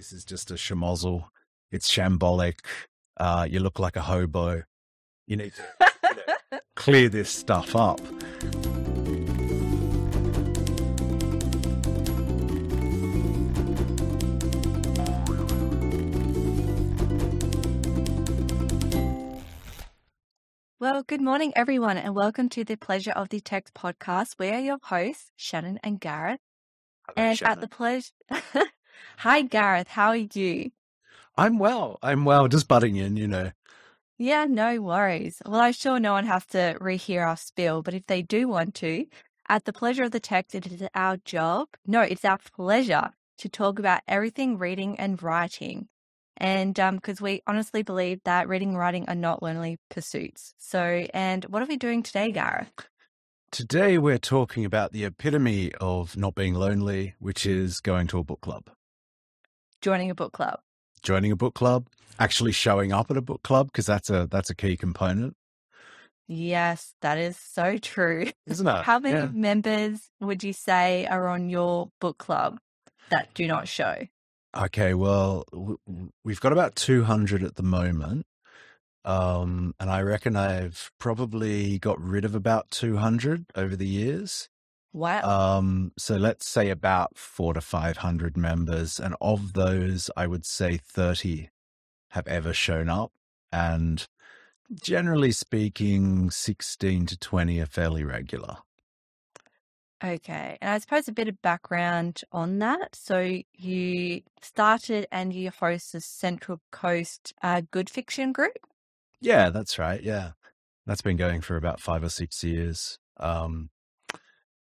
this is just a schmozzle. It's shambolic. Uh, you look like a hobo. You need to you know, clear this stuff up. Well, good morning, everyone, and welcome to the Pleasure of the Text podcast. We are your hosts, Shannen and Gareth. Hello, And at the pleasure, hi, Gareth. How are you? I'm well. I'm well. Just butting in, you know. Yeah, no worries. Well, I'm sure no one has to rehear our spiel, but if they do want to, at the pleasure of the text, it is our job. No, it's our pleasure to talk about everything reading and writing. And um, because we honestly believe that reading and writing are not lonely pursuits. So, and what are we doing today, Gareth? Today we're talking about the epitome of not being lonely, which is going to a book club. Joining a book club. Joining a book club, actually showing up at a book club, because that's a that's a key component, Yes, that is so true. isn't it? How many Yeah. members would you say are on your book club that do not show? Okay, well, we've got about 200 at the moment. Um, and I reckon I've probably got rid of about 200 over the years. Wow. Um, so let's say about four to 500 members. And of those, I would say 30 have ever shown up. And generally speaking, 16 to 20 are fairly regular. Okay. And I suppose a bit of background on that. So you started and you host the Central Coast uh, Good Fiction group. Yeah, that's right. Yeah. That's been going for about five or six years. Um,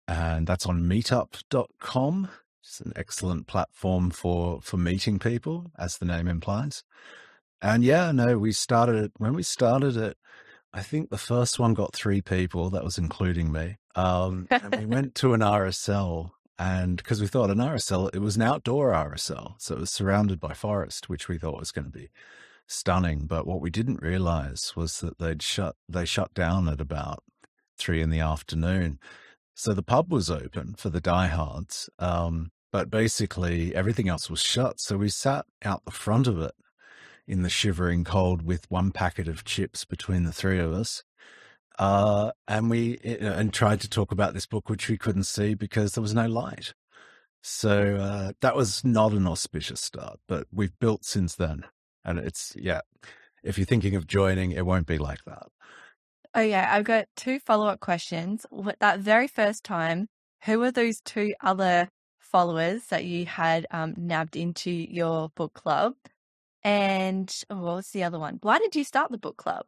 and that's on meetup.com. It's an excellent platform for, for meeting people, as the name implies. And yeah, no, we started it when we started it. I think the first one got three people. That was including me. Um, and we went to an RSL, and because we thought an RSL, it was an outdoor RSL, so it was surrounded by forest, which we thought was going to be stunning. But what we didn't realize was that they'd shut they shut down at about three in the afternoon. So the pub was open for the diehards, um, but basically everything else was shut. So we sat out the front of it in the shivering cold with one packet of chips between the three of us. Uh, and we and tried to talk about this book, which we couldn't see because there was no light. So uh, that was not an auspicious start, but we've built since then. And it's, yeah, if you're thinking of joining, it won't be like that. Oh, yeah. I've got two follow up questions. That very first time, who were those two other followers that you had um, nabbed into your book club? And oh, what was the other one? Why did you start the book club?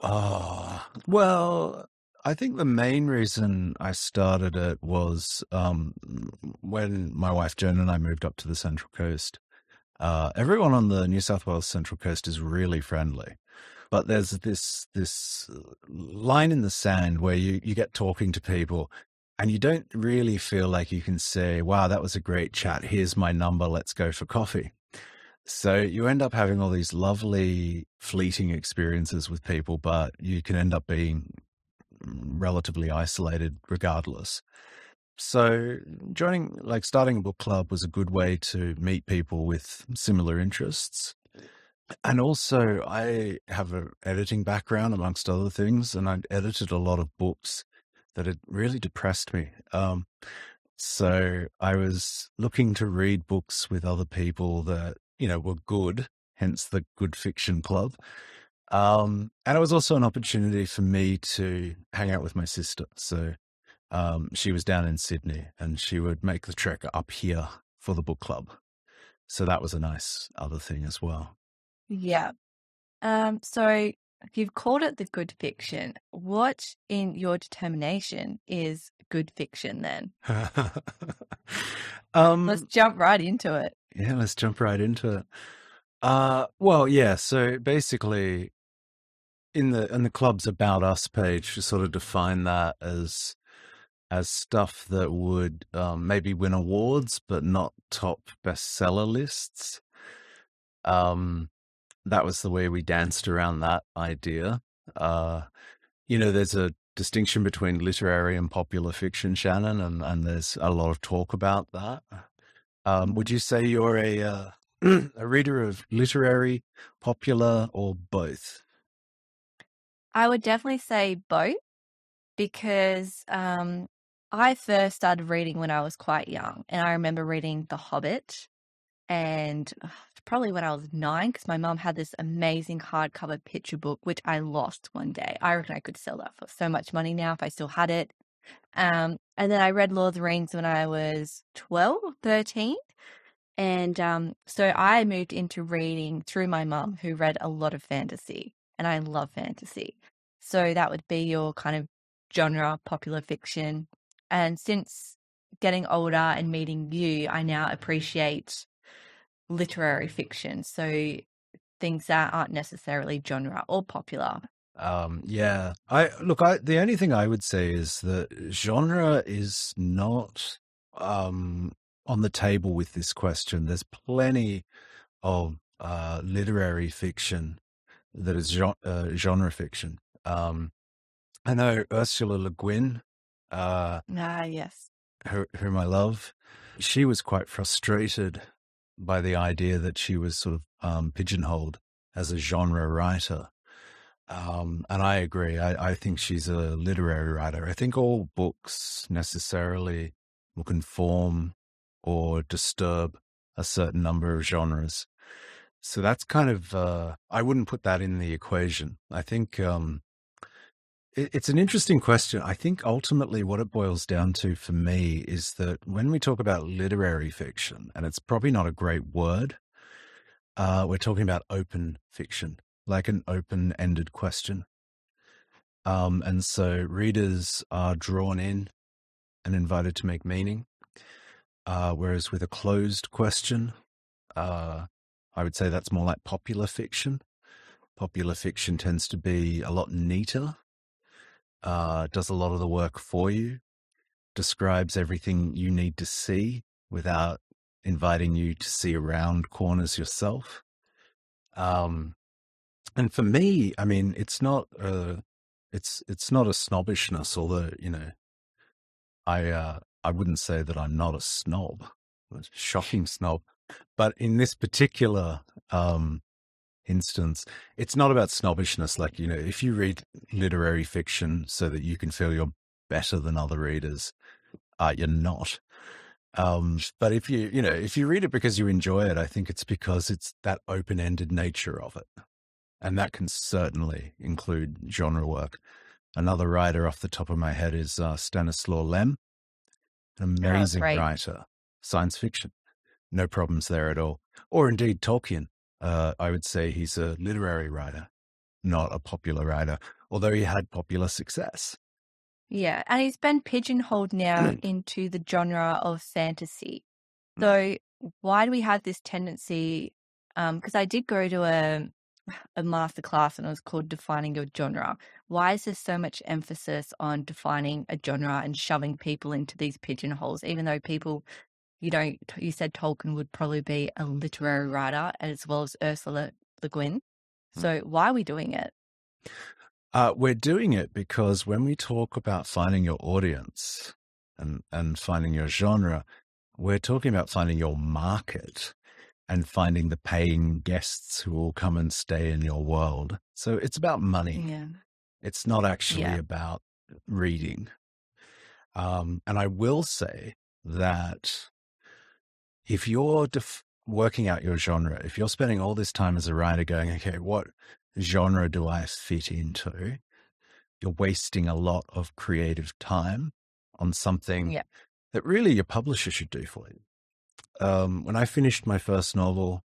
Oh, well, I think the main reason I started it was um, when my wife Joan and I moved up to the Central Coast. Uh, everyone on the New South Wales Central Coast is really friendly, but there's this this uh, line in the sand where you you get talking to people, and you don't really feel like you can say, "Wow, that was a great chat. Here's my number. Let's go for coffee." So you end up having all these lovely fleeting experiences with people, but you can end up being relatively isolated regardless. So joining, like starting a book club was a good way to meet people with similar interests. And also I have an editing background amongst other things, and I'd edited a lot of books that had really depressed me. Um, so I was looking to read books with other people that, you know, were good, hence the Good Fiction Club. Um, and it was also an opportunity for me to hang out with my sister. So um, she was down in Sydney and she would make the trek up here for the book club. So that was a nice other thing as well. Yeah. Um, so you've called it the good fiction. What in your determination is good fiction then? um, Let's jump right into it. Yeah, let's jump right into it. Uh, well, yeah. So basically, in the in the club's about us page, we sort of define that as as stuff that would um, maybe win awards, but not top bestseller lists. Um, that was the way we danced around that idea. Uh, you know, there's a distinction between literary and popular fiction, Shannen, and, and there's a lot of talk about that. Um, would you say you're a uh, a reader of literary, popular, or both? I would definitely say both because um, I first started reading when I was quite young, and I remember reading The Hobbit, and probably when I was nine, because my mum had this amazing hardcover picture book, which I lost one day. I reckon I could sell that for so much money now if I still had it. Um, and then I read Lord of the Rings when I was 12, 13. And um, so I moved into reading through my mum, who read a lot of fantasy, and I love fantasy. So that would be your kind of genre, popular fiction. And since getting older and meeting you, I now appreciate literary fiction. So things that aren't necessarily genre or popular. Um, yeah, I look. I the only thing I would say is that genre is not um, on the table with this question. There's plenty of uh, literary fiction that is genre, uh, genre fiction. Um, I know Ursula Le Guin, uh, Ah, yes. who, whom I love. She was quite frustrated by the idea that she was sort of um, pigeonholed as a genre writer. Um, and I agree. I, I think she's a literary writer. I think all books necessarily will conform or disturb a certain number of genres. So that's kind of, uh, I wouldn't put that in the equation. I think um, it's an interesting question. I think ultimately what it boils down to for me is that when we talk about literary fiction, and it's probably not a great word, uh, we're talking about open fiction, like an open ended question. Um, and so readers are drawn in and invited to make meaning. Uh, whereas with a closed question, uh, I would say that's more like popular fiction. Popular fiction tends to be a lot neater, uh, does a lot of the work for you, describes everything you need to see without inviting you to see around corners yourself. Um, and for me, I mean, it's not a, it's it's not a snobbishness, although you know, I uh, I wouldn't say that I'm not a snob, a shocking snob, but in this particular um, instance, it's not about snobbishness. Like you know, if you read literary fiction so that you can feel you're better than other readers, uh, you're not. Um, but if you, you know, if you read it because you enjoy it, I think it's because it's that open ended nature of it. And that can certainly include genre work. Another writer off the top of my head is uh, Stanislaw Lem, an Oh, amazing writer, science fiction. No problems there at all. Or indeed Tolkien. Uh, I would say he's a literary writer, not a popular writer, although he had popular success. Yeah. And he's been pigeonholed now into the genre of fantasy. So why do we have this tendency? Because I did go to a a master class and it was called defining your genre. Why is there so much emphasis on defining a genre and shoving people into these pigeonholes? Even though people, you know, you said Tolkien would probably be a literary writer as well as Ursula Le Guin. So why are we doing it? Uh, we're doing it because when we talk about finding your audience and, and finding your genre, we're talking about finding your market and finding the paying guests who will come and stay in your world. So it's about money. Yeah. It's not actually Yeah. about reading. Um, and I will say that if you're def- working out your genre, if you're spending all this time as a writer going, okay, what genre do I fit into? You're wasting a lot of creative time on something Yeah. that really your publisher should do for you. Um, when I finished my first novel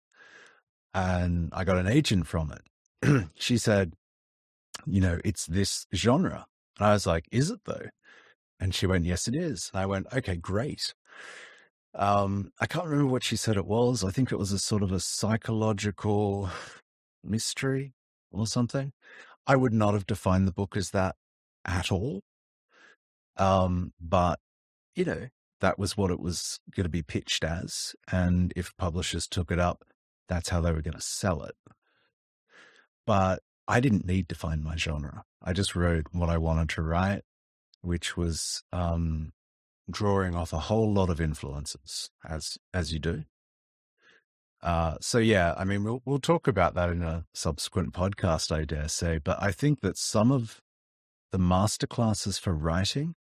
and I got an agent from it, she said, you know, it's this genre. And I was like, is it though? And she went, yes, it is. And I went, okay, great. Um, I can't remember what she said it was. I think it was a sort of a psychological mystery or something. I would not have defined the book as that at all. Um, but you know, that was what it was going to be pitched as. And if publishers took it up, that's how they were going to sell it. But I didn't need to find my genre. I just wrote what I wanted to write, which was, um, drawing off a whole lot of influences as as you do. Uh, so yeah, I mean, we'll we'll talk about that in a subsequent podcast, I dare say. But I think that some of the masterclasses for writing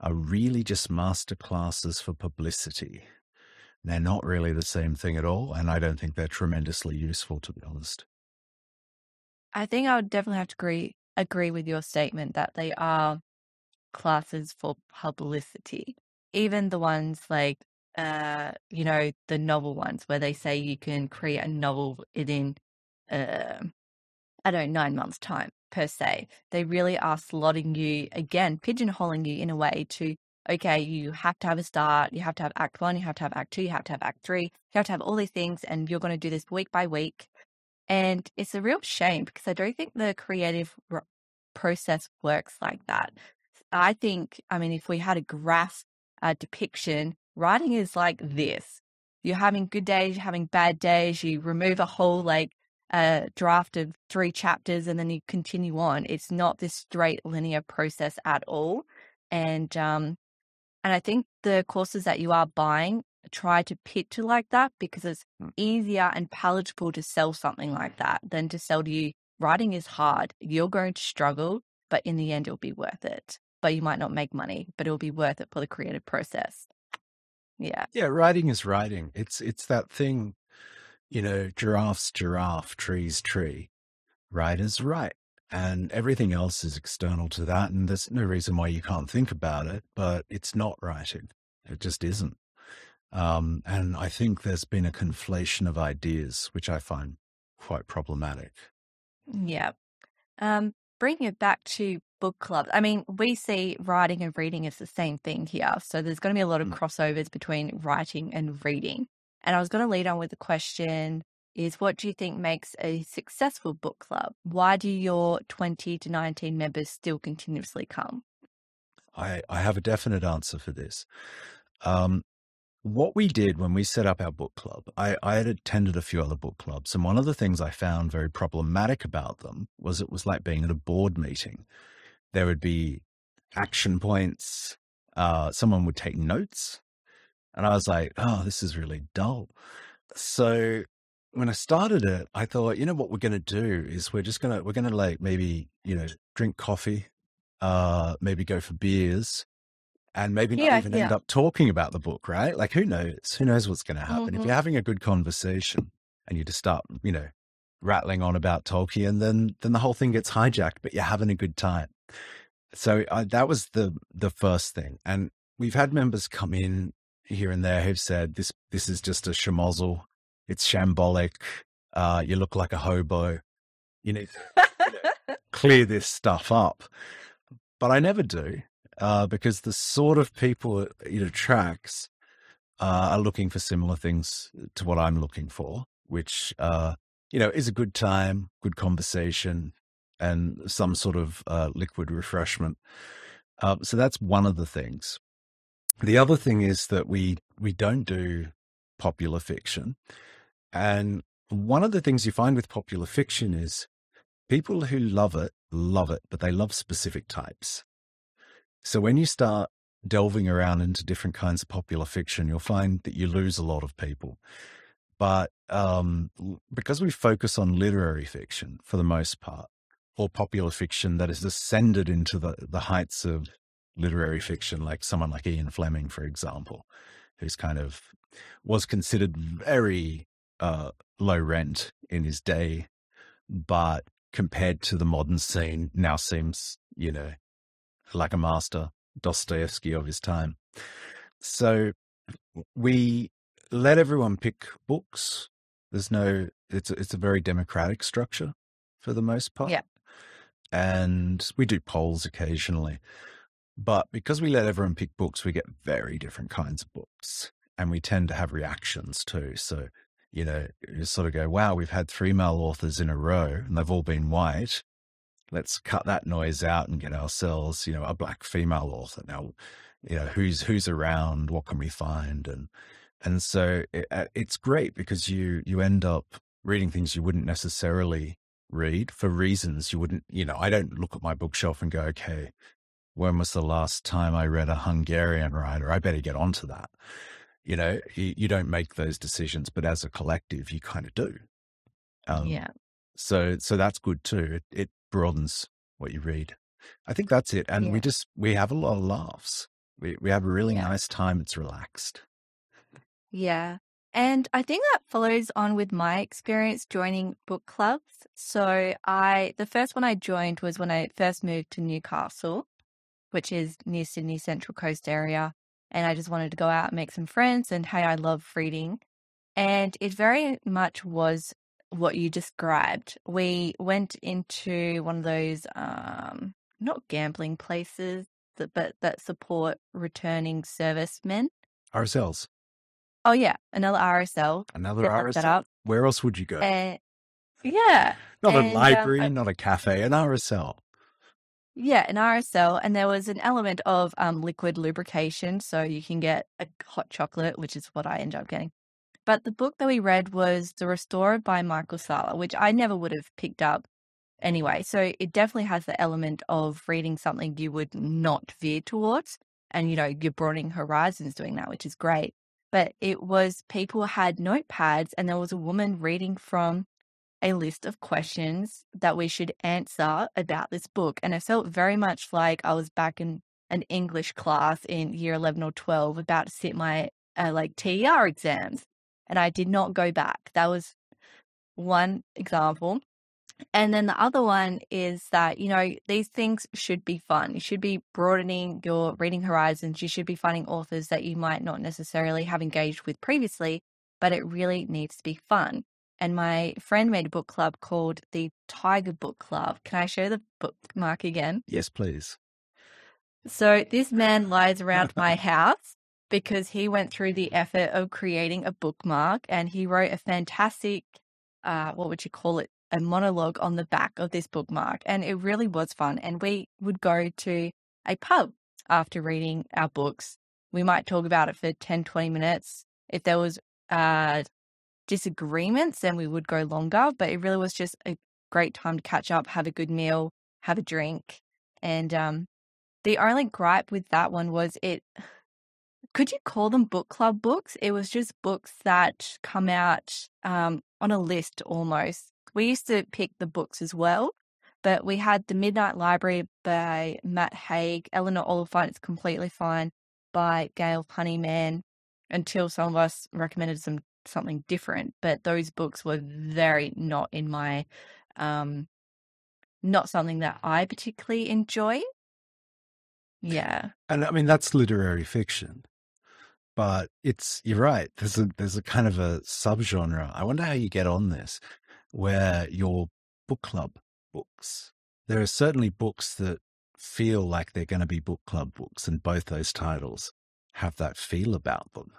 are really just masterclasses for publicity. They're not really the same thing at all, and I don't think they're tremendously useful, to be honest. I think I would definitely have to agree agree with your statement that they are classes for publicity. Even the ones like uh, you know, the novel ones where they say you can create a novel within uh, I don't know, nine months' time per se. They really are slotting you again, pigeonholing you in a way to okay, you have to have a start, you have to have act one, you have to have act two, you have to have act three, you have to have all these things, and you're going to do this week by week. And it's a real shame because I don't think the creative process works like that. I think, I mean, if we had a graph uh, depiction, writing is like this. You're having good days, you're having bad days, you remove a whole like uh, draft of three chapters and then you continue on. It's not this straight linear process at all. And um, and I think the courses that you are buying try to pitch like that because it's Hmm. easier and palatable to sell something like that than to sell to you. Writing is hard. You're going to struggle, but in the end, it'll be worth it. But you might not make money, but it'll be worth it for the creative process. Yeah. Yeah, writing is writing. It's it's that thing, you know, giraffes giraffe, trees tree. Writers write. And everything else is external to that. And there's no reason why you can't think about it, but it's not writing. It just isn't. Um, and I think there's been a conflation of ideas, which I find quite problematic. Yeah. Um, bringing it back to book clubs, I mean, we see writing and reading as the same thing here. So there's going to be a lot of Mm. crossovers between writing and reading. And I was going to lead on with the question is what do you think makes a successful book club? Why do your 20 to 19 members still continuously come? I, I have a definite answer for this. Um, what we did when we set up our book club, I, I had attended a few other book clubs, and one of the things I found very problematic about them was it was like being at a board meeting. There would be action points, uh, someone would take notes, and I was like, oh, this is really dull. So when I started it, I thought, you know what we're going to do is we're just going to, we're going to like maybe, you know, drink coffee, uh, maybe go for beers and maybe not Yeah, even end up talking about the book, right? Like who knows? Who knows what's going to happen? If Mhm. you're having a good conversation and you just start, you know, rattling on about Tolkien, then then the whole thing gets hijacked, but you're having a good time. So I, that was the the first thing. And we've had members come in here and there who've said this this is just a schmozzle. It's shambolic. Uh, you look like a hobo. You need to clear this stuff up. But I never do, uh, because the sort of people it it attracts uh, are looking for similar things to what I'm looking for, which uh, you know is a good time, good conversation, and some sort of uh, liquid refreshment. Uh, so that's one of the things. The other thing is that we we don't do popular fiction, and one of the things you find with popular fiction is people who love it love it, but they love specific types. So when you start delving around into different kinds of popular fiction, you'll find that you lose a lot of people. But um, because we focus on literary fiction for the most part, or popular fiction that has ascended into the, the heights of literary fiction, like someone like Ian Fleming, for example, who's kind of was considered very uh, low rent in his day, but compared to the modern scene, now seems, you know, like a master Dostoevsky of his time. So we let everyone pick books. There's no, it's it's a very democratic structure for the most part. Yeah. And we do polls occasionally. But because we let everyone pick books, we get very different kinds of books. And we tend to have reactions too. So, you know, you sort of go, wow, we've had three male authors in a row and they've all been white. Let's cut that noise out and get ourselves, you know, a black female author. Now, you know, who's who's around? What can we find? And and so it, uh, it's great because you you end up reading things you wouldn't necessarily read for reasons you wouldn't. You know, I don't look at my bookshelf and go, okay, when was the last time I read a Hungarian writer? I better get onto that. You know, you, you don't make those decisions, but as a collective, you kind of do. Um, Yeah. So, so that's good too. It, it broadens what you read. I think that's it. And we just, we have a lot of laughs. We, we have a really Yeah. nice time. It's relaxed. Yeah. And I think that follows on with my experience joining book clubs. So I, the first one I joined was when I first moved to Newcastle, which is near Sydney Central Coast area. And I just wanted to go out and make some friends. And hey, I love reading. And it very much was what you described. We went into one of those, um, not gambling places, but that support returning servicemen. RSLs, Oh yeah, another RSL another that RSL. Where else would you go? And yeah, not a and um, library, I- not a cafe, an RSL. yeah, an RSL, and there was an element of um liquid lubrication, so you can get a hot chocolate, which is what I ended up getting. But the book that we read was The Restorer by Michael Sala, which I never would have picked up anyway. So it definitely has the element of reading something you would not veer towards. And, you know, you're broadening horizons doing that, which is great. But it was people had notepads and there was a woman reading from a list of questions that we should answer about this book. And it felt very much like I was back in an English class in year 11 or 12 about to sit my uh, like TER exams. And I did not go back. That was one example. And then the other one is that, you know, these things should be fun. You should be broadening your reading horizons. You should be finding authors that you might not necessarily have engaged with previously, but it really needs to be fun. And my friend made a book club called the Tiger Book Club. Can I show the bookmark again? Yes, please. So this man lies around my house because he went through the effort of creating a bookmark and he wrote a fantastic, uh, what would you call it? A monologue on the back of this bookmark. And it really was fun. And we would go to a pub after reading our books. We might talk about it for 10, 20 minutes. If there was, uh, disagreements, then we would go longer, but it really was just a great time to catch up, have a good meal, have a drink. And, um, the only gripe with that one was it could you call them book club books? It was just books that come out um, on a list almost. We used to pick the books as well, but we had The Midnight Library by Matt Haig, Eleanor Oliphant, It's Completely Fine by Gail Honeyman, until some of us recommended some something different. But those books were very not in my, um, not something that I particularly enjoy. Yeah. And I mean, that's literary fiction, but it's, you're right. There's a, there's a kind of a subgenre. I wonder how you get on this where your book club books, there are certainly books that feel like they're going to be book club books and both those titles have that feel about them.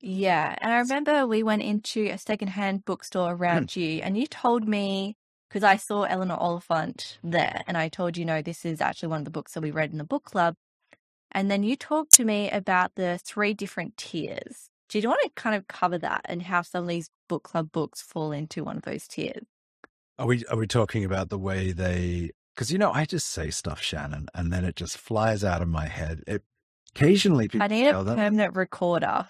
Yeah, and I remember we went into a secondhand bookstore around hmm. you, and you told me because I saw Eleanor Oliphant there, and I told you, no, this is actually one of the books that we read in the book club. And then you talked to me about the three different tiers. Do you want to kind of cover that and how some of these book club books fall into one of those tiers? Are we, are we talking about the way they, because, you know, I just say stuff, Shannen, and then it just flies out of my head. It, occasionally people I need a them, permanent recorder.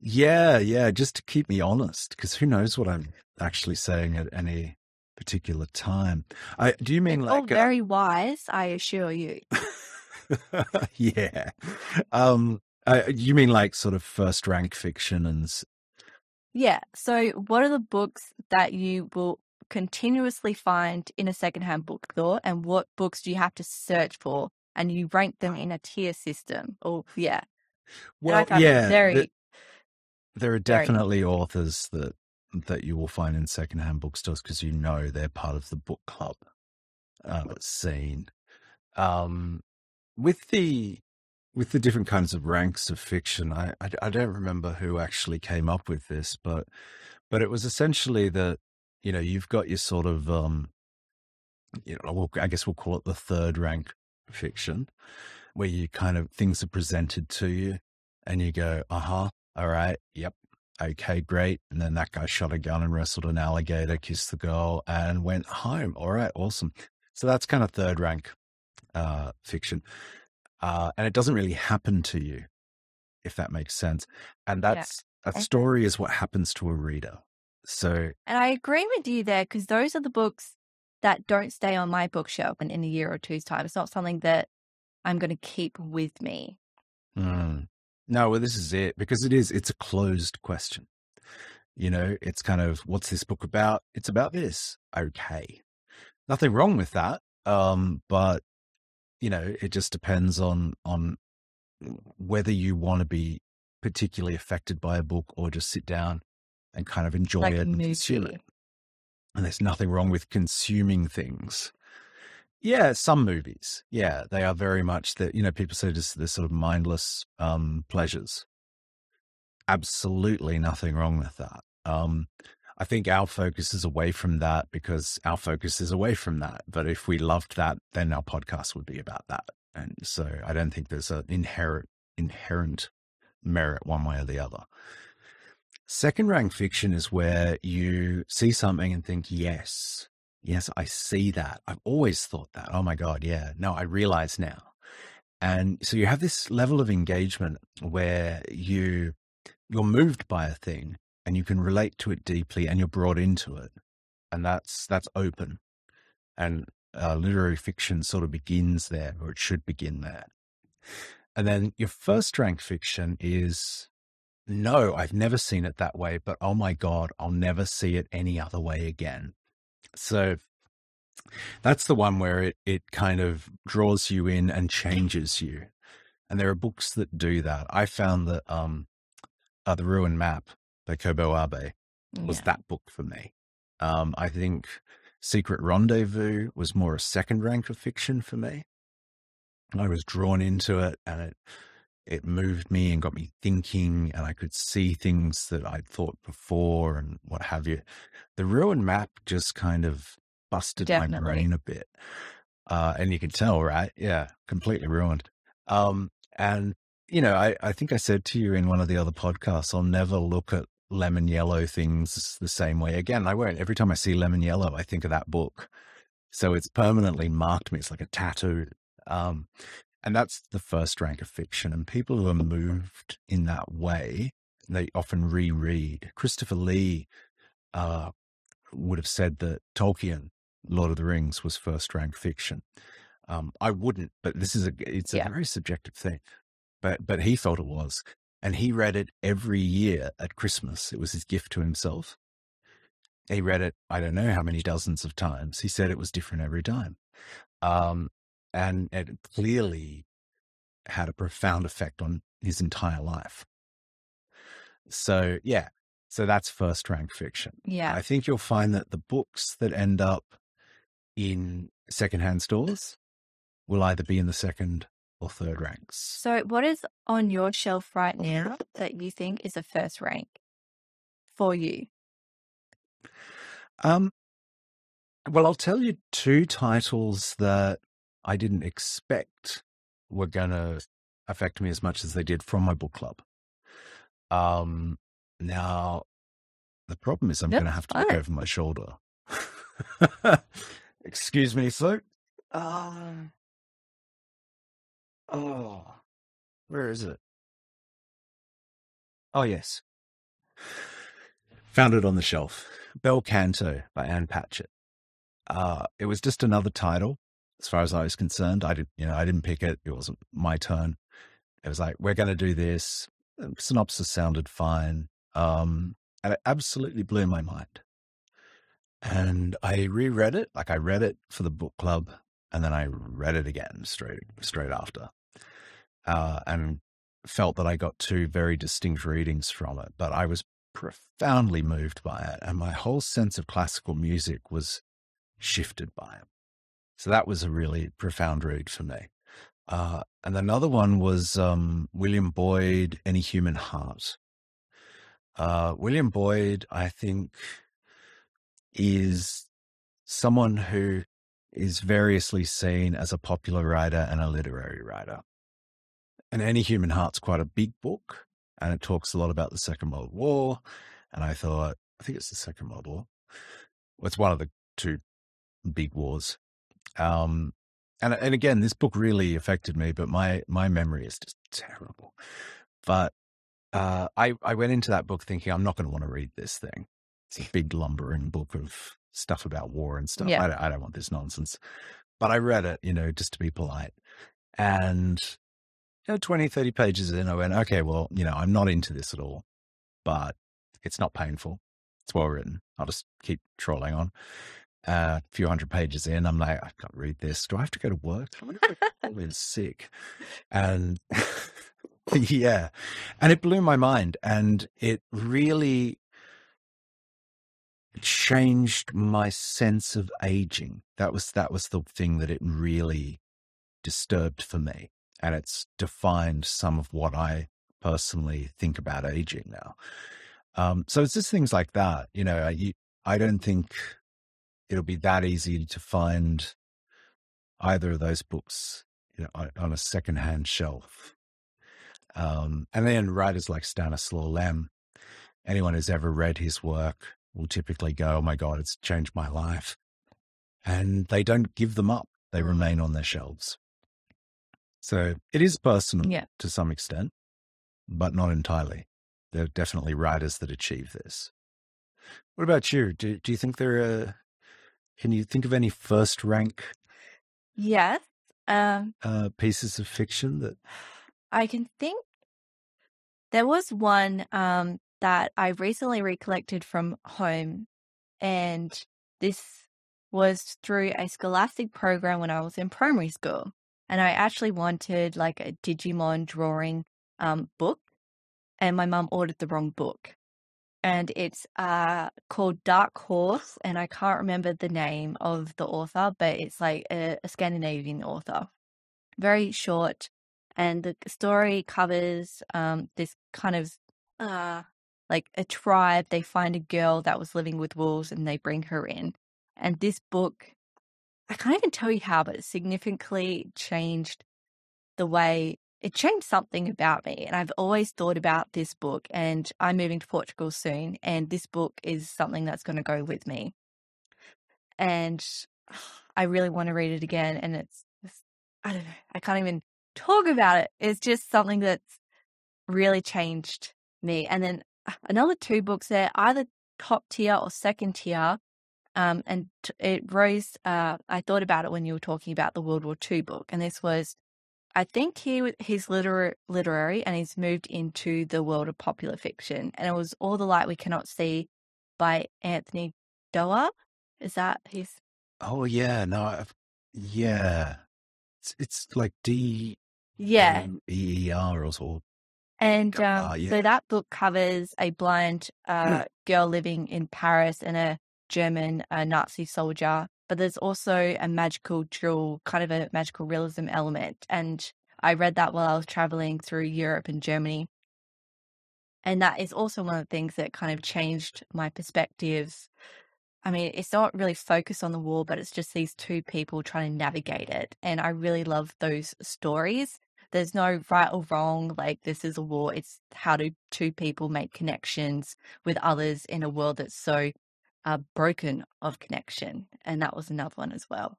Yeah, yeah, just to keep me honest, because who knows what I'm actually saying at any particular time. I do you mean It's all like uh, very wise, I assure you. yeah. Um uh, you mean like sort of first rank fiction and Yeah. So, what are the books that you will continuously find in a secondhand bookstore, and what books do you have to search for? And you rank them in a tier system. Oh, yeah. Well yeah, very, th- there are very definitely authors that that you will find in secondhand bookstores because you know they're part of the book club uh, scene. Um with the with the different kinds of ranks of fiction, I, I I don't remember who actually came up with this, but but it was essentially that you know you've got your sort of um you know well, I guess we'll call it the third rank fiction, where you kind of things are presented to you, and you go, uh huh, all right, yep, okay, great, and then that guy shot a gun and wrestled an alligator, kissed the girl, and went home. All right, awesome. So that's kind of third rank uh, fiction. Uh, and it doesn't really happen to you, if that makes sense. And Yeah. that's a Okay. story is what happens to a reader. So And I agree with you there because those are the books that don't stay on my bookshelf and in a year or two's time. It's not something that I'm going to keep with me. Mm. No, well, this is it because it is. It's a closed question. You know, it's kind of what's this book about? It's about this. Okay, nothing wrong with that. Um, but you know, it just depends on on whether you want to be particularly affected by a book or just sit down and kind of enjoy Like it and consume it. And there's nothing wrong with consuming things. Yeah, some movies. Yeah, they are very much that, you know, people say just this sort of mindless um, pleasures. Absolutely nothing wrong with that. Um, I think our focus is away from that because our focus is away from that. But if we loved that, then our podcast would be about that. And so I don't think there's an inherent inherent merit one way or the other. Second rank fiction is where you see something and think, yes, yes, I see that. I've always thought that. Oh my God, yeah. No, I realize now. And so you have this level of engagement where you you're moved by a thing and you can relate to it deeply and you're brought into it. And that's that's open. And uh, literary fiction sort of begins there, or it should begin there. And then your first rank fiction is no, I've never seen it that way, but oh my God, I'll never see it any other way again. So that's the one where it, it kind of draws you in and changes you. And there are books that do that. I found that um, uh, The Ruin Map by Kobo Abe was Yeah. that book for me. Um, I think Secret Rendezvous was more a second rank of fiction for me. I was drawn into it and it it moved me and got me thinking and I could see things that I'd thought before and what have you. The ruin map just kind of busted my brain a bit. Uh, and you can tell, right? Yeah, completely ruined. Um, and you know, I, I think I said to you in one of the other podcasts, I'll never look at lemon yellow things the same way again. I won't. Every time I see lemon yellow, I think of that book. So it's permanently marked me. It's like a tattoo. Um, and that's the first rank of fiction. And people who are moved in that way, they often reread. Christopher Lee uh, would have said that Tolkien, Lord of the Rings, was first rank fiction. Um, I wouldn't, but this is a it's a Yeah. very subjective thing. But but he felt it was, and he read it every year at Christmas. It was his gift to himself. He read it, I don't know how many dozens of times. He said it was different every time. Um, and it clearly had a profound effect on his entire life. So, yeah, so that's first rank fiction. Yeah. I think you'll find that the books that end up in secondhand stores will either be in the second or third ranks. So, what is on your shelf right now that you think is a first rank for you? Um, well, I'll tell you two titles that I didn't expect were going to affect me as much as they did from my book club. Um, now, the problem is I'm Yep, going to have to look over my shoulder. Excuse me, so. Um, oh, where is it? Oh, yes. Found it on the shelf. Bel Canto by Ann Patchett. Uh, it was just another title, as far as I was concerned. I didn't, you know, I didn't pick it. It wasn't my turn. It was like, we're going to do this. Synopsis sounded fine. Um, and it absolutely blew my mind. And I reread it, like I read it for the book club, and then I read it again straight straight after, uh, and felt that I got two very distinct readings from it. But I was profoundly moved by it, and my whole sense of classical music was shifted by it. So that was a really profound read for me. Uh, and another one was um, William Boyd, Any Human Heart. Uh, William Boyd, I think, is someone who is variously seen as a popular writer and a literary writer. And Any Human Heart's quite a big book, and it talks a lot about the Second World War. And I thought, I think it's the Second World War. Well, it's one of the two big wars. Um, and and again, this book really affected me, but my my memory is just terrible. But uh, I I went into that book thinking I'm not going to want to read this thing. It's a big lumbering book of stuff about war and stuff. Yeah. I, don't- I don't want this nonsense. But I read it, you know, just to be polite. And, you know, 20, 30 pages in, I went, okay, well, you know, I'm not into this at all, but it's not painful. It's well written. I'll just keep trolling on. Uh, a few hundred pages in, I'm like, I can't read this. Do I have to go to work? I wonder if I'm probably sick. And yeah, and it blew my mind. And it really changed my sense of aging. That was that was the thing that it really disturbed for me, and it's defined some of what I personally think about aging now. Um, so it's just things like that. You know, I, I don't think it'll be that easy to find either of those books you know, on, on a secondhand shelf. Um, and then writers like Stanislaw Lem, anyone who's ever read his work will typically go, "Oh my god, it's changed my life," and they don't give them up; they remain on their shelves. So it is personal Yeah. to some extent, but not entirely. There are definitely writers that achieve this. What about you? Do do you think there are? Can you think of any first rank Yes. Um, uh, pieces of fiction that? I can think there was one um, that I recently recollected from home, and this was through a scholastic program when I was in primary school. And I actually wanted like a Digimon drawing um, book, and my mum ordered the wrong book. And it's uh, called Dark Horse, and I can't remember the name of the author, but it's like a, a Scandinavian author. Very short, and the story covers um, this kind of uh, like a tribe. They find a girl that was living with wolves, and they bring her in. And this book, I can't even tell you how, but it significantly changed the way it changed something about me. And I've always thought about this book, and I'm moving to Portugal soon, and this book is something that's going to go with me. And I really want to read it again. And it's, it's, I don't know, I can't even talk about it. It's just something that's really changed me. And then another two books there, either top tier or second tier. Um, and t- it rose. Uh, I thought about it when you were talking about the World War II book, and this was, I think he he's liter- literary, and he's moved into the world of popular fiction, and it was All the Light We Cannot See by Anthony Doerr. Is that his? Oh yeah, no, I've, yeah, it's it's like D Yeah, E E R or so. And Ah, um, yeah. so that book covers a blind uh, girl living in Paris and a German uh, Nazi soldier. But there's also a magical drill, kind of a magical realism element. And I read that while I was traveling through Europe and Germany. And that is also one of the things that kind of changed my perspectives. I mean, it's not really focused on the war, but it's just these two people trying to navigate it. And I really love those stories there's no right or wrong like this is a war it's how do two people make connections with others in a world that's so uh, broken of connection and that was another one as well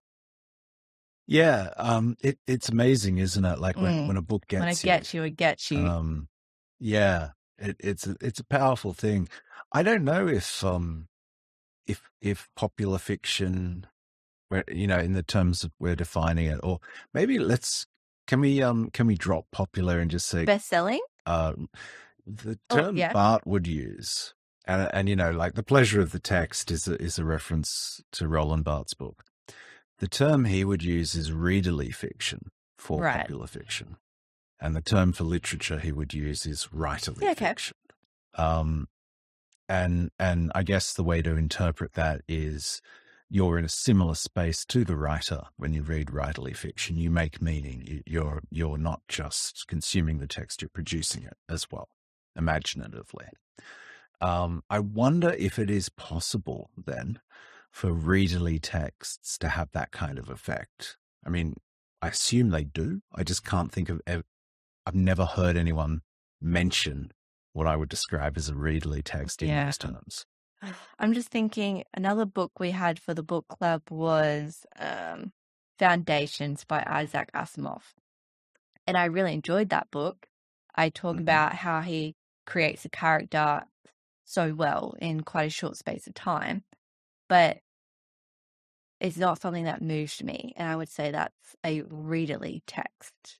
Yeah, um, it it's amazing, isn't it? Like when Mm. when a book gets when it gets you it gets you Um, yeah, it, it's a, it's a powerful thing. I don't know if um if if popular fiction, where you know, in the terms of we're defining it, or maybe let's can we um can we drop popular and just say best selling uh the Oh, term yeah. Barthes would use, and and you know, like the pleasure of the text is a, is a reference to Roland Barthes' book. The term he would use is readerly fiction for Right. popular fiction, and the term for literature he would use is writerly Yeah, okay. fiction. Um, and and I guess the way to interpret that is you're in a similar space to the writer when you read writerly fiction. You make meaning. You, you're you're not just consuming the text; you're producing it as well, imaginatively. Um, I wonder if it is possible then for readerly texts to have that kind of effect. I mean, I assume they do. I just can't think of. ev- I've never heard anyone mention what I would describe as a readerly text in Yeah. those terms. I'm just thinking another book we had for the book club was um Foundations by Isaac Asimov. And I really enjoyed that book. I talk Mhm. about how he creates a character so well in quite a short space of time, but it's not something that moved me. And I would say that's a readerly text.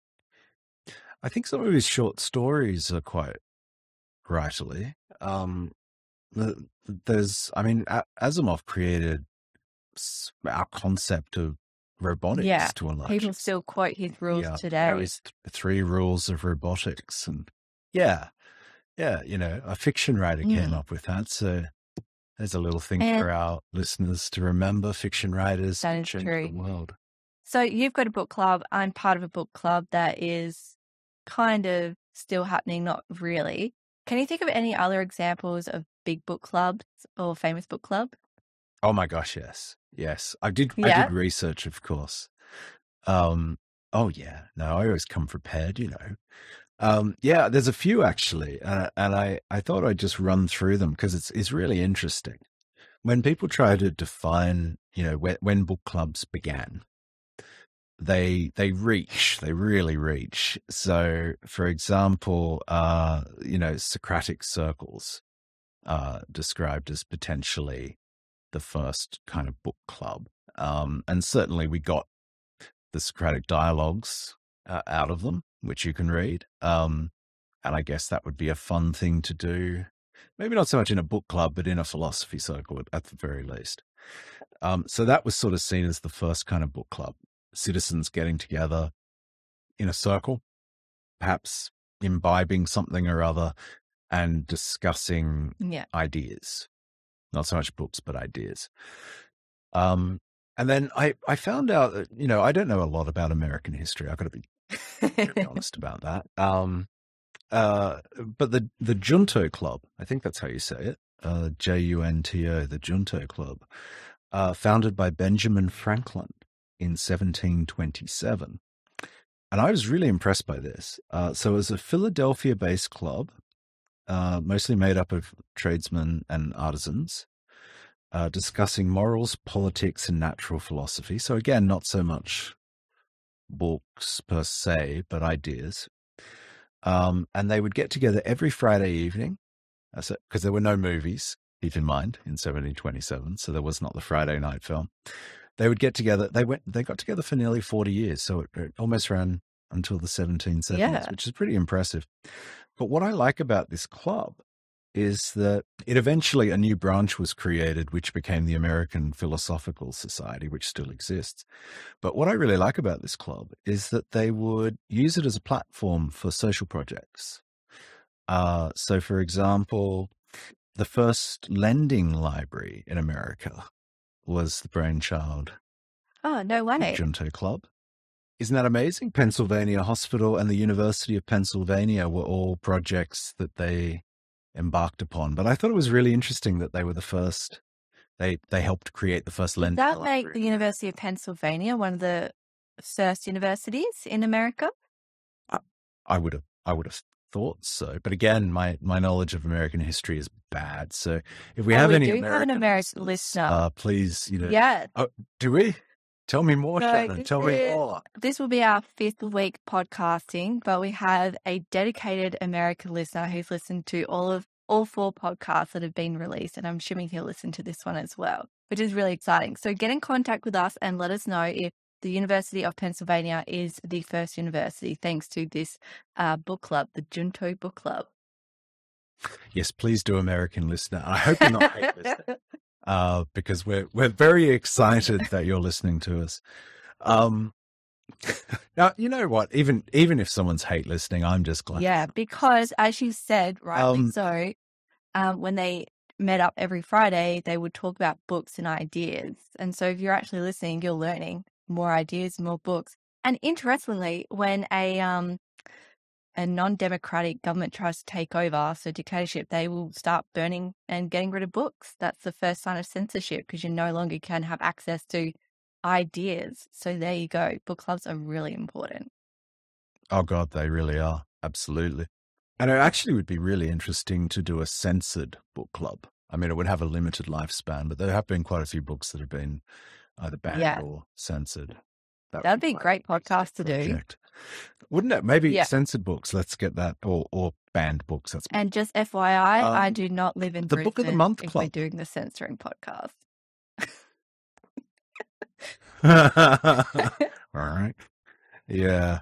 I think some of his short stories are quite writerly. Um, there's, I mean, Asimov created our concept of robotics Yeah, to a large People still quote his rules yeah, today. there is th- three rules of robotics, and yeah, yeah, you know, a fiction writer came Mm. up with that. So there's a little thing And for our listeners to remember: fiction writers that is true. the world. So you've got a book club. I'm part of a book club that is kind of still happening, not really. Can you think of any other examples of big book clubs or famous book club? Oh my gosh, yes, yes. I did. I did research, of course. Um. Oh yeah. No, I always come prepared. You know. Um. Yeah. There's a few actually, and and I I thought I'd just run through them because it's it's really interesting. When people try to define, you know, when when book clubs began, they they reach they really reach. So for example uh you know socratic circles uh described as potentially the first kind of book club. Um and certainly we got the socratic dialogues uh, out of them which you can read. Um and i guess that would be a fun thing to do. Maybe not so much in a book club but in a philosophy circle at, the very least. Um so that was sort of seen as the first kind of book club citizens getting together in a circle, perhaps imbibing something or other and discussing Yeah. ideas. Not so much books, but ideas. Um, and then I, I found out that, you know, I don't know a lot about American history. I've got to be honest about that. Um, uh, but the, the Junto Club, I think that's how you say it, uh, J U N T O, the Junto Club, uh, founded by Benjamin Franklin in 1727. And I was really impressed by this. Uh, so it was a Philadelphia based club, uh, mostly made up of tradesmen and artisans, uh, discussing morals, politics, and natural philosophy. So again, not so much books per se, but ideas. Um, and they would get together every Friday evening because there were no movies, keep in mind, in 1727. So there was not the Friday night film they would get together. They went. They got together for nearly forty years, so it, it almost ran until the 1770s, Yeah. which is pretty impressive. But what I like about this club is that it eventually a new branch was created, which became the American Philosophical Society, which still exists. But what I really like about this club is that they would use it as a platform for social projects. Uh, so, for example, the first lending library in America was the brainchild oh, no way. Junto Club. Isn't that amazing? Pennsylvania Hospital and the University of Pennsylvania were all projects that they embarked upon. But I thought it was really interesting that they were the first. They they helped create the first lending that make library. the University of Pennsylvania one of the first universities in America? I would have I would have thought so. But again, my my knowledge of American history is bad. So if we Oh, have we any do have an American American listener. uh, please, you know, Yeah, do we? Tell me more, No, Shannen. this Tell me more. this will be our fifth week podcasting, but we have a dedicated American listener who's listened to all of all four podcasts that have been released, and I'm assuming he'll listen to this one as well, which is really exciting. So get in contact with us and let us know if the University of Pennsylvania is the first university, thanks to this uh, book club, the Junto Book Club. Yes, please do, American listener. I hope you're not hate listener. uh, because we're we're very excited that you're listening to us. Um, now you know what? Even even if someone's hate listening, I'm just glad. Yeah, because as you said, rightly Um, so, um, when they met up every Friday, they would talk about books and ideas. And so if you're actually listening, you're learning more ideas, more books. And interestingly, when a um a non-democratic government tries to take over, so dictatorship, they will start burning and getting rid of books. That's the first sign of censorship because you no longer can have access to ideas. So there you go. Book clubs are really important. Oh God, they really are absolutely. And it actually would be really interesting to do a censored book club. I mean, it would have a limited lifespan, but there have been quite a few books that have been either banned Yeah. or censored. That That'd be a great podcast to do. Wouldn't it? Maybe Yeah. censored books. Let's get that, or or banned books. That's And just FYI, I Um, do not live in the Book of the Brisbane Month if we're Club. doing the censoring podcast. All right. Yeah.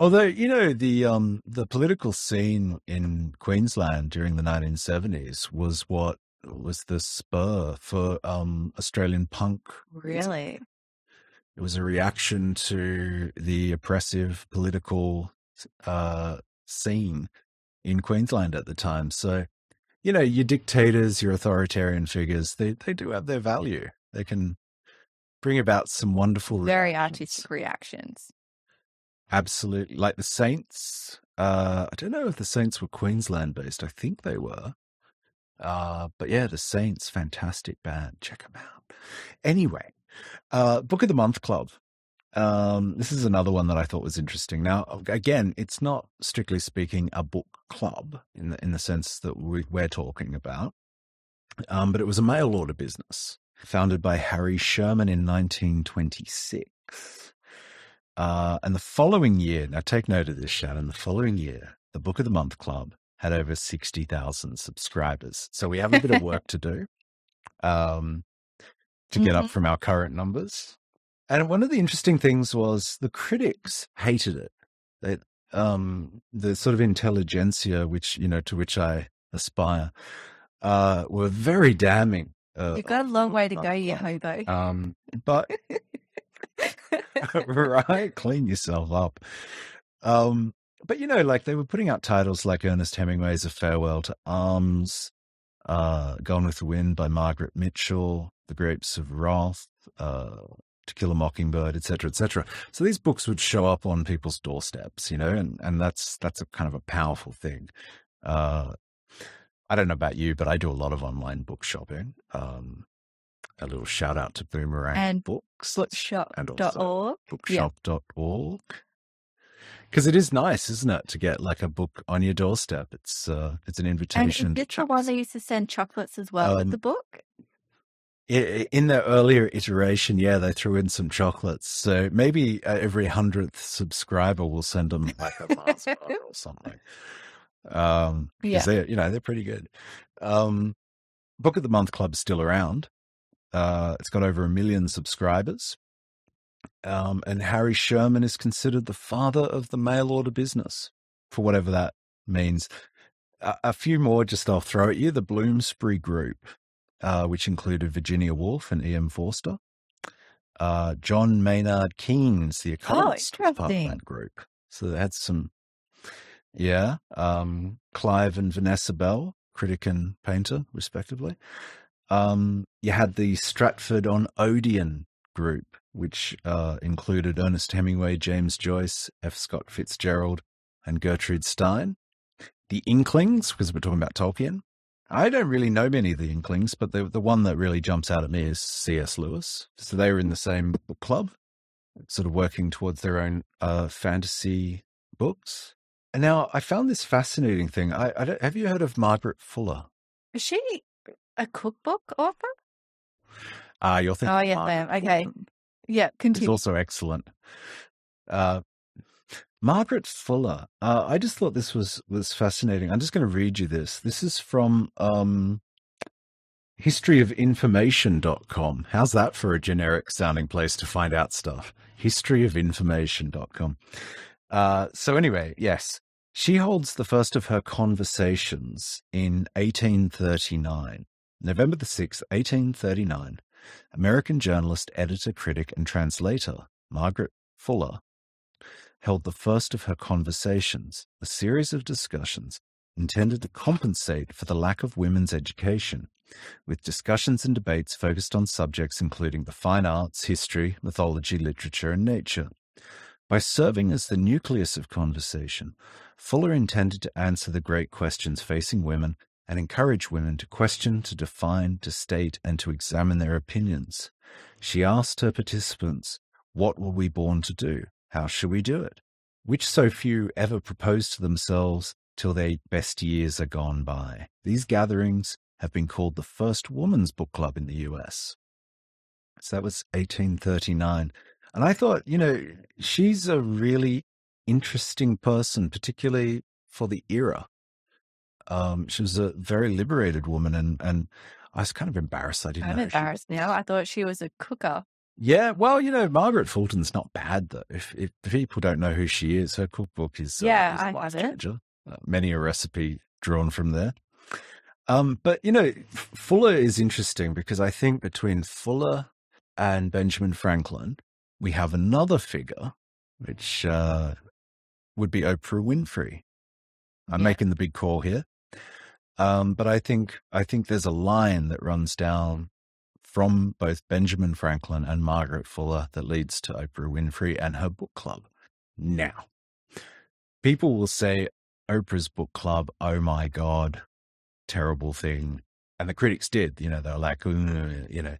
Although, you know, the um the political scene in Queensland during the 1970s was what was the spur for um Australian punk. Really? It was a reaction to the oppressive political uh scene in Queensland at the time. So, you know, your dictators, your authoritarian figures, they they do have their value. They can bring about some wonderful Very reactions. artistic reactions. Absolutely. Like the Saints. Uh, I don't know if the Saints were Queensland based. I think they were. Uh, but yeah, the Saints, fantastic band. Check them out. Anyway, uh, Book of the Month Club. Um, this is another one that I thought was interesting. Now, again, it's not strictly speaking a book club in the in the sense that we, we're talking about, um, but it was a mail order business founded by Harry Sherman in 1926. Uh, and the following year, now take note of this, Shannen. The following year, the Book of the Month Club had over 60,000 subscribers. So we have a bit of work to do um, to get up Mhm. from our current numbers. And one of the interesting things was the critics hated it. They, um, the sort of intelligentsia, which, you know, to which I aspire, uh, were very damning. Uh, You've got a long way to go, you hobo. Um, but right, clean yourself up. Um, but you know, like they were putting out titles like Ernest Hemingway's A Farewell to Arms, uh, Gone with the Wind by Margaret Mitchell, The Grapes of Wrath, uh, To Kill a Mockingbird, etc., etc. So these books would show up on people's doorsteps, you know, and and that's that's a kind of a powerful thing. Uh, I don't know about you, but I do a lot of online book shopping. Um, a little shout out to Boomerang And Books also Bookshop.org. Yeah. Because it is nice, isn't it, to get like a book on your doorstep? It's uh, it's an And invitation. is to this the one they used to send chocolates as well with Um, the book? In their earlier iteration, yeah, they threw in some chocolates. So maybe uh, every hundredth subscriber will send them like a Mars bar or something. Um, Yeah. they're you know they're pretty good. Um, Book of the Month Club's still around. Uh, it's got over a million subscribers. Um, and Harry Sherman is considered the father of the mail order business, for whatever that means. A, a few more, just I'll throw at you. The Bloomsbury Group, uh, which included Virginia Woolf and E.M. Forster. Uh, John Maynard Keynes, the economist, was part of Oh, that group. So they had some, yeah. Um, Clive and Vanessa Bell, critic and painter, respectively. Um, you had the Stratford on Odeon group, which uh, included Ernest Hemingway, James Joyce, F. Scott Fitzgerald, and Gertrude Stein. The Inklings, because we're talking about Tolkien. I don't really know many of the Inklings, but the the one that really jumps out at me is C.S. Lewis. So they were in the same book club, sort of working towards their own uh, fantasy books. And now I found this fascinating thing. I, I have you heard of Margaret Fuller? Is she a cookbook author? Ah, you're thinking. Oh, yes, I am. Okay. Yeah, It's continue. also excellent. Uh, Margaret Fuller. Uh, I just thought this was was fascinating. I'm just going to read you this. This is from um, historyofinformation.com. How's that for a generic sounding place to find out stuff? Historyofinformation.com. Uh, so anyway, yes, she holds the first of her conversations in 1839, November the 6th, 1839. American journalist, editor, critic, and translator Margaret Fuller held the first of her conversations, a series of discussions intended to compensate for the lack of women's education, with discussions and debates focused on subjects including the fine arts, history, mythology, literature, and nature. By serving as the nucleus of conversation, Fuller intended to answer the great questions facing women and encourage women to question, to define, to state, and to examine their opinions. She asked her participants, What were we born to do? How shall we do it? Which so few ever propose to themselves till their best years are gone by. These gatherings have been called the first woman's book club in the US. So that was 1839. And I thought, you know, she's a really interesting person, particularly for the era. Um, she was a very liberated woman, and and I was kind of embarrassed. I didn't. I'm embarrassed she... now. I thought she was a cooker. Yeah, well, you know, Margaret Fulton's not bad though. If, if people don't know who she is, her cookbook is yeah, uh, is I have it. Uh, many a recipe drawn from there. Um, but you know, Fuller is interesting because I think between Fuller and Benjamin Franklin, we have another figure, which uh, would be Oprah Winfrey. I'm yeah. making the big call here, um, but I think I think there's a line that runs down from both Benjamin Franklin and Margaret Fuller that leads to Oprah Winfrey and her book club. Now, people will say Oprah's book club, oh my God, terrible thing. And the critics did, you know, they were like, you know.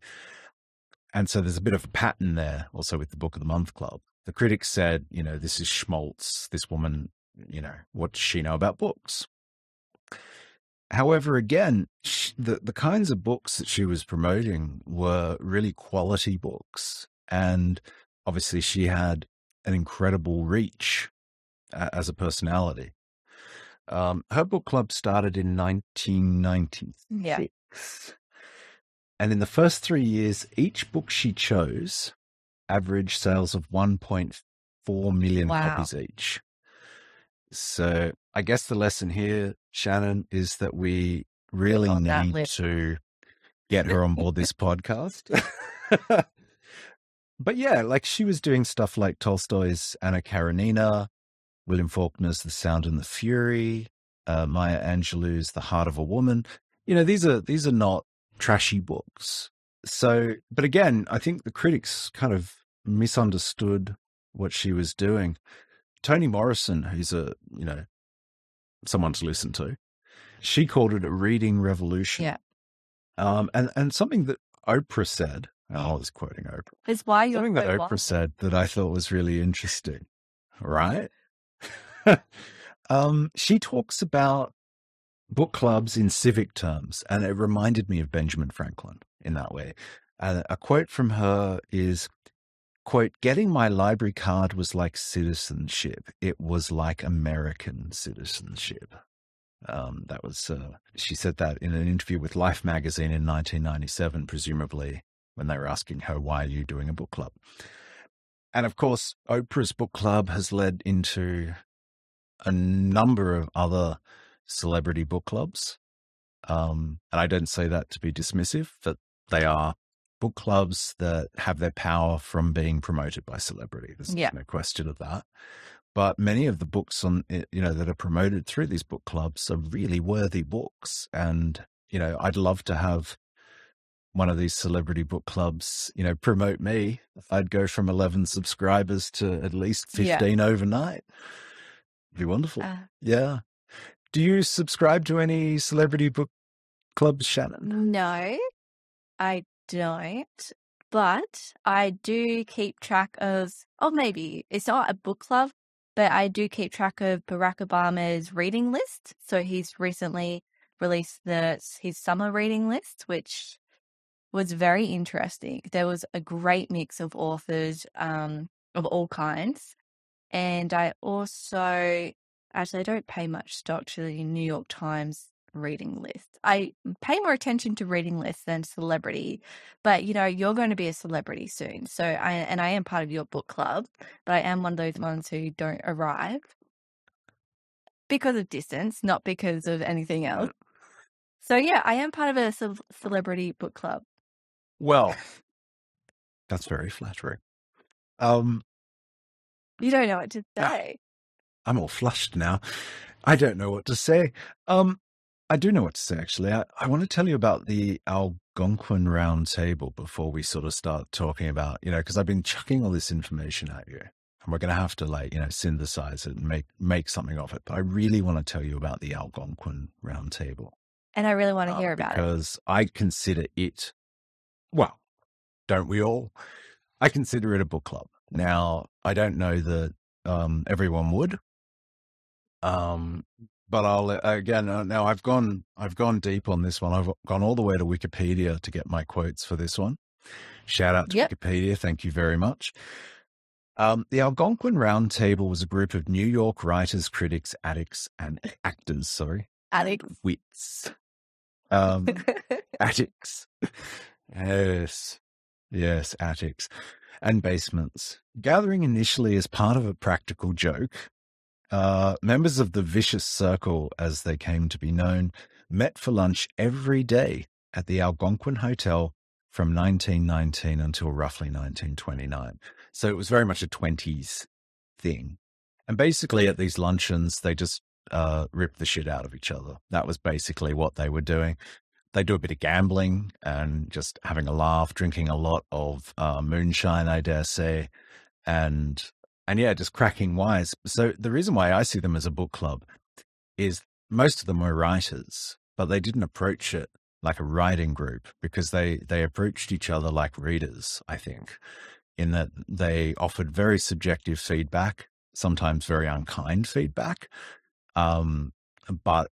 And so there's a bit of a pattern there also with the Book of the Month Club. The critics said, you know, this is schmaltz. This woman, you know, what does she know about books? However, again, she, the, the kinds of books that she was promoting were really quality books. And obviously, she had an incredible reach uh, as a personality. Um, her book club started in 1996. Yeah. And in the first three years, each book she chose averaged sales of 1.4 million wow. copies each. So I guess the lesson here, Shannen, is that we really need to get her on board this podcast. but yeah, like she was doing stuff like Tolstoy's Anna Karenina, William Faulkner's The Sound and the Fury, uh, Maya Angelou's The Heart of a Woman. You know, these are these are not trashy books. So, but again, I think the critics kind of misunderstood what she was doing. Toni Morrison, who's a you know someone to listen to, she called it a reading revolution. Yeah. Um, and and something that Oprah said, I was quoting Oprah. Is why you're something that Oprah said that I thought was really interesting. Right. um, she talks about book clubs in civic terms, and it reminded me of Benjamin Franklin in that way. Uh, a quote from her is, quote, getting my library card was like citizenship. It was like American citizenship. Um, that was, uh, she said that in an interview with Life magazine in 1997, presumably when they were asking her, why are you doing a book club? And of course, Oprah's book club has led into a number of other celebrity book clubs. Um, and I don't say that to be dismissive, but they are book clubs that have their power from being promoted by celebrity. There's yeah. no question of that. But many of the books on eh, you know that are promoted through these book clubs are really worthy books, and you know I'd love to have one of these celebrity book clubs, you know, promote me. I'd go from 11 subscribers to at least 15 yeah. overnight be wonderful. Uh, yeah. Do you subscribe to any celebrity book clubs, Shannen? No, I don't. But I do keep track of, oh, maybe it's not a book club, but I do keep track of Barack Obama's reading list. So he's recently released the his summer reading list, which was very interesting. There was a great mix of authors um, of all kinds. And I also, actually, I don't pay much stock to the New York Times reading list. I pay more attention to reading lists than celebrity, but you know, you're going to be a celebrity soon. So I, and I am part of your book club, but I am one of those ones who don't arrive because of distance, not because of anything else. So yeah, I am part of a ce- celebrity book club. Well, that's very flattering. Um, you don't know what to ah, say. I'm all flushed now. I don't know what to say. Um, I do know what to say, actually. I, I want to tell you about the Algonquin Roundtable before we sort of start talking about, you know, because I've been chucking all this information at you and we're going to have to like, you know, synthesize it and make, make something of it. But I really want to tell you about the Algonquin Roundtable. And I really want to uh, hear about because it. Because I consider it, well, don't we all? I consider it a book club. Now, I don't know that um, everyone would, um, but I'll again. Uh, now I've gone, I've gone deep on this one. I've gone all the way to Wikipedia to get my quotes for this one. Shout out to yep. Wikipedia, thank you very much. Um, the Algonquin Round Table was a group of New York writers, critics, addicts, and actors. Sorry, addicts, wits. Um, attics. Yes, yes, attics and basements. Gathering initially as part of a practical joke, uh, members of the Vicious Circle, as they came to be known, met for lunch every day at the Algonquin Hotel from 1919 until roughly 1929. So it was very much a 20s thing. And basically, at these luncheons, they just uh, ripped the shit out of each other. That was basically what they were doing. They do a bit of gambling and just having a laugh, drinking a lot of uh, moonshine, I dare say, and and yeah, just cracking wise. So the reason why I see them as a book club is most of them were writers, but they didn't approach it like a writing group because they they approached each other like readers. I think in that they offered very subjective feedback, sometimes very unkind feedback, um, but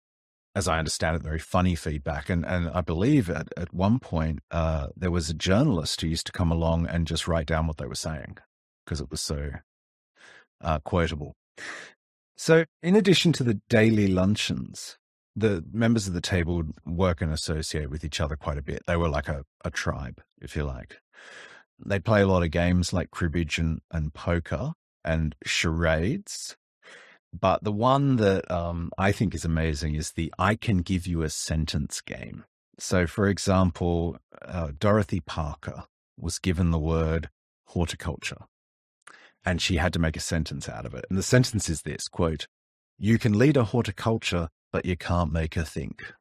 as I understand it, very funny feedback. And and I believe at, at one point uh, there was a journalist who used to come along and just write down what they were saying because it was so uh, quotable. So, in addition to the daily luncheons, the members of the table would work and associate with each other quite a bit. They were like a, a tribe, if you like. They'd play a lot of games like cribbage and, and poker and charades. But the one that um, I think is amazing is the I can give you a sentence game. So, for example, uh, Dorothy Parker was given the word horticulture and she had to make a sentence out of it. And the sentence is this quote, You can lead a horticulture, but you can't make her think.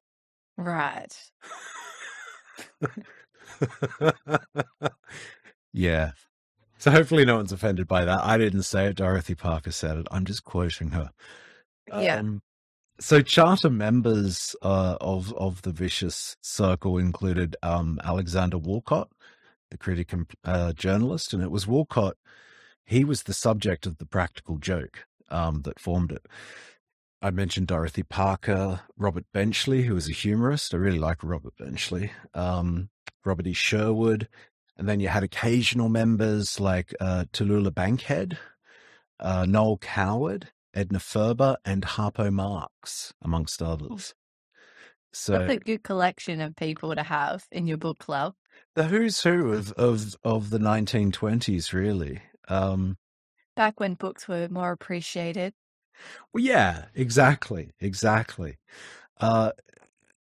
Right. yeah. So hopefully no one's offended by that. I didn't say it. Dorothy Parker said it. I'm just quoting her. Yeah. Um, so charter members uh, of of the vicious circle included um, Alexander Woollcott, the critic and uh, journalist, and it was Woollcott. He was the subject of the practical joke um, that formed it. I mentioned Dorothy Parker, Robert Benchley, who was a humorist. I really like Robert Benchley. Um, Robert E. Sherwood. And then you had occasional members like uh, Tallulah Bankhead, uh, Noel Coward, Edna Ferber, and Harpo Marx, amongst others. So That's a good collection of people to have in your book club. the who's who of, of, of the 1920s, really. Um, Back when books were more appreciated. Well, yeah, exactly, exactly. Uh,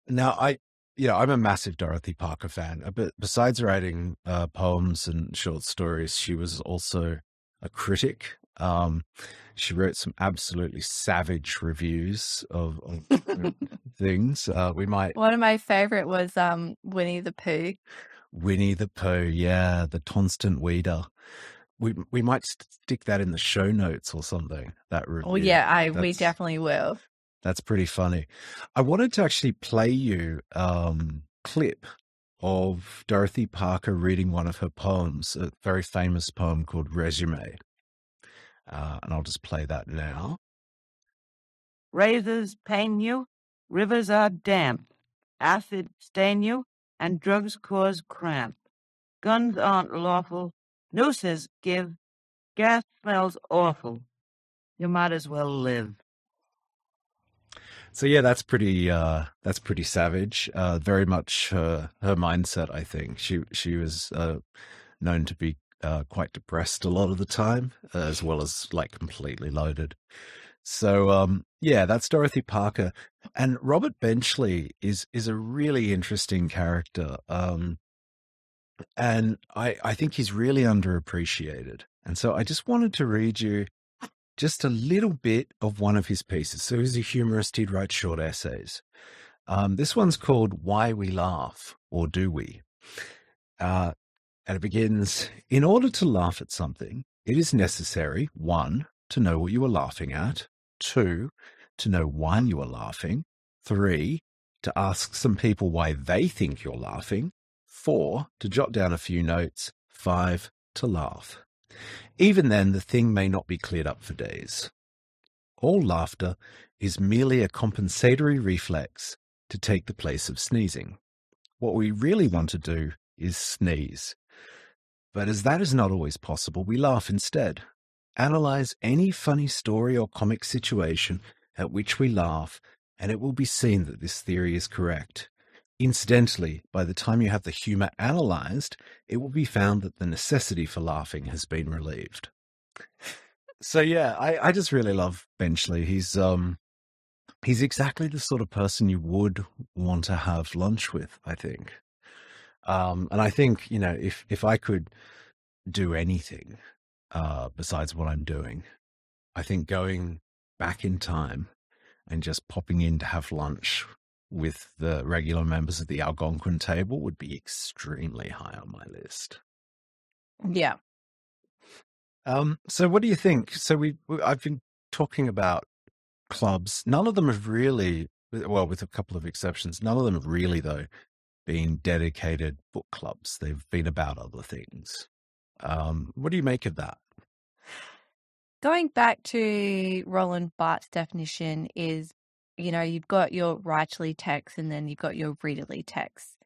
now, I, you know, I'm a massive Dorothy Parker fan. Uh, But besides writing uh, poems and short stories, she was also a critic. Um, she wrote some absolutely savage reviews of, of uh, things. Uh, we might One of my favorite was um Winnie the Pooh. Winnie the Pooh, yeah, the constant weeder. We we might stick that in the show notes or something. That review. Oh yeah, I we definitely will. That's pretty funny. I wanted to actually play you um clip of Dorothy Parker reading one of her poems, a very famous poem called Resume. Uh, and I'll just play that now. Razors pain you, rivers are damp, acid stain you, and drugs cause cramp. Guns aren't lawful, nooses give, gas smells awful. You might as well live. So yeah, that's pretty uh that's pretty savage. Uh very much her her mindset, I think. She she was uh known to be uh quite depressed a lot of the time, as well as like completely loaded. So um yeah, that's Dorothy Parker. And Robert Benchley is is a really interesting character. Um and I I think he's really underappreciated. And so I just wanted to read you just a little bit of one of his pieces. So he's a humorist, he'd write short essays. Um, this one's called Why We Laugh, or Do We? Uh, and it begins In order to laugh at something, it is necessary, one, to know what you are laughing at, two, to know why you are laughing, three, to ask some people why they think you're laughing, four, to jot down a few notes, five, to laugh. Even then, the thing may not be cleared up for days. All laughter is merely a compensatory reflex to take the place of sneezing. What we really want to do is sneeze. But as that is not always possible, we laugh instead. Analyze any funny story or comic situation at which we laugh, and it will be seen that this theory is correct. Incidentally, by the time you have the humor analyzed, it will be found that the necessity for laughing has been relieved. So yeah, I, I just really love Benchley. He's um he's exactly the sort of person you would want to have lunch with, I think. Um and I think, you know, if if I could do anything uh besides what I'm doing, I think going back in time and just popping in to have lunch with the regular members of the Algonquin table would be extremely high on my list. Yeah. Um, so what do you think? So we, we I've been talking about clubs. None of them have really, well, with a couple of exceptions, none of them have really though been dedicated book clubs. They've been about other things. Um, what do you make of that? Going back to Roland Barthes' definition is, you know, you've got your writerly text and then you've got your readerly text.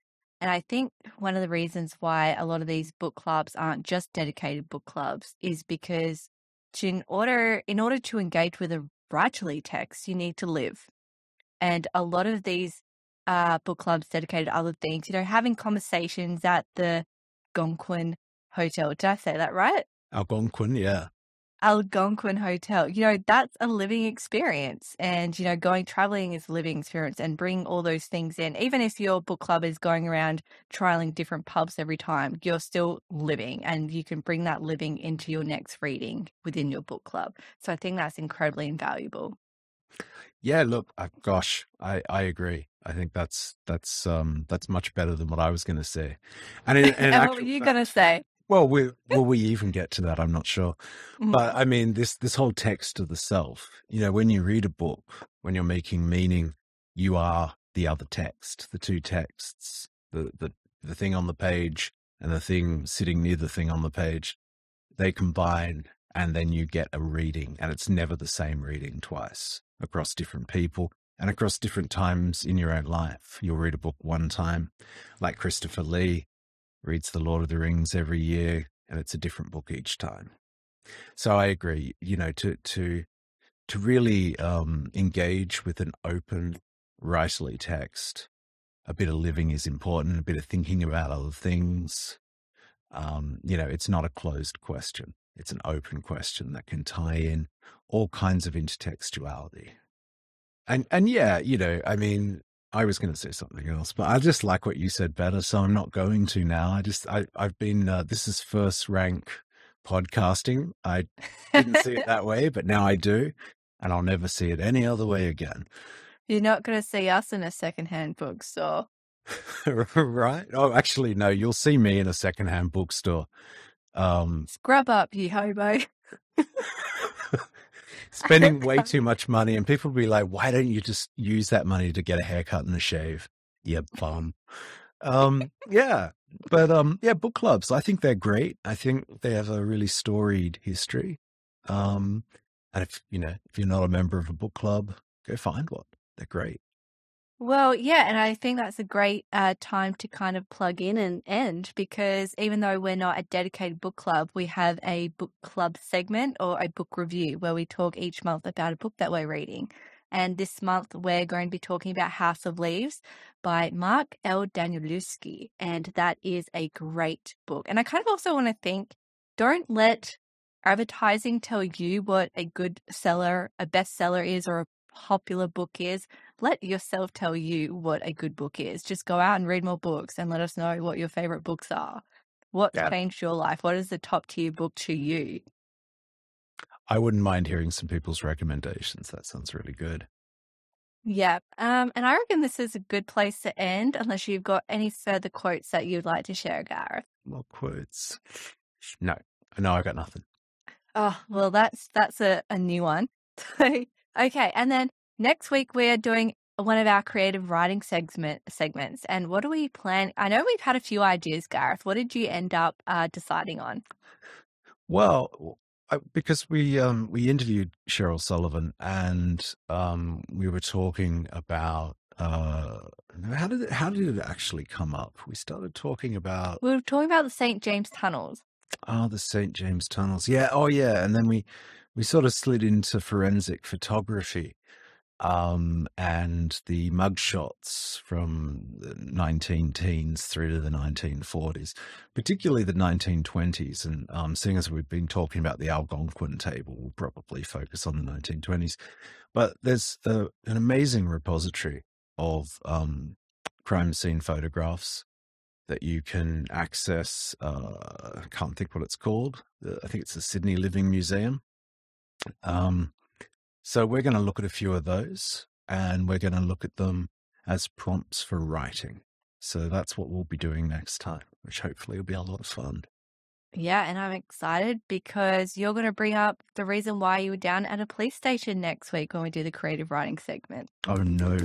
And I think one of the reasons why a lot of these book clubs aren't just dedicated book clubs is because to, in order in order to engage with a writerly text, you need to live. And a lot of these uh, book clubs dedicated to other things, you know, having conversations at the Algonquin Hotel. Did I say that right? Algonquin, yeah. Algonquin Hotel. You know, that's a living experience. And, you know, going traveling is a living experience and bring all those things in. Even if your book club is going around trialing different pubs every time, you're still living and you can bring that living into your next reading within your book club. So I think that's incredibly invaluable. Yeah, look, uh, gosh, I, I agree. I think that's that's um that's much better than what I was going to say. And, in, and what were you going to say? Well, we will we even get to that? I'm not sure, Mm. but I mean this this whole text of the self. You know, when you read a book, when you're making meaning, you are the other text, the two texts, the the the thing on the page and the thing sitting near the thing on the page. They combine, and then you get a reading, and it's never the same reading twice across different people and across different times in your own life. You'll read a book one time, like Christopher Lee reads The Lord of the Rings every year, and it's a different book each time. So I agree. You know, to to to really um, engage with an open, writerly text, a bit of living is important. A bit of thinking about other things. Um, you know, it's not a closed question. It's an open question that can tie in all kinds of intertextuality. And and yeah, you know, I mean, I was going to say something else, but I just like what you said better, so I'm not going to now. I just I I've been uh, this is first rank podcasting. I didn't see it that way, but now I do, and I'll never see it any other way again. You're not going to see us in a secondhand bookstore. right? Oh, actually, no. You'll see me in a secondhand bookstore. Um, Scrub up, you hobo. spending way too much money, and people will be like, "Why don't you just use that money to get a haircut and a shave?" You bum. Um, yeah, but um, yeah, book clubs. I think they're great. I think they have a really storied history. Um, and if you know, if you're not a member of a book club, go find one. They're great. Well, yeah, and I think that's a great uh, time to kind of plug in and end because even though we're not a dedicated book club, we have a book club segment or a book review where we talk each month about a book that we're reading. And this month, we're going to be talking about House of Leaves by Mark L. Danielewski. And that is a great book. And I kind of also want to think don't let advertising tell you what a good seller, a bestseller is, or a popular book is. Let yourself tell you what a good book is. Just go out and read more books and let us know what your favorite books are. What's Yeah. changed your life? What is the top tier book to you? I wouldn't mind hearing some people's recommendations. That sounds really good. Yeah. Um, and I reckon this is a good place to end unless you've got any further quotes that you'd like to share, Gareth. More quotes. No, no, I got nothing. Oh, well, that's that's a, a new one. Okay, and then next week we are doing one of our creative writing segment segments. And what do we plan? I know we've had a few ideas, Gareth. What did you end up uh, deciding on? Well, I, because we um we interviewed Cheryl Sullivan and um we were talking about uh how did it how did it actually come up? We started talking about We were talking about the St. James tunnels. Oh, the St. James tunnels. Yeah. Oh, yeah. And then we we sort of slid into forensic photography um, and the mugshots from the 19 teens through to the 1940s, particularly the 1920s. And um, seeing as we've been talking about the Algonquin table, we'll probably focus on the 1920s. But there's a, an amazing repository of um, crime scene photographs that you can access. Uh, I can't think what it's called. I think it's the Sydney Living Museum. Um, so we're going to look at a few of those and we're going to look at them as prompts for writing. So that's what we'll be doing next time, which hopefully will be a lot of fun. Yeah, and I'm excited because you're going to bring up the reason why you were down at a police station next week when we do the creative writing segment. Oh, no.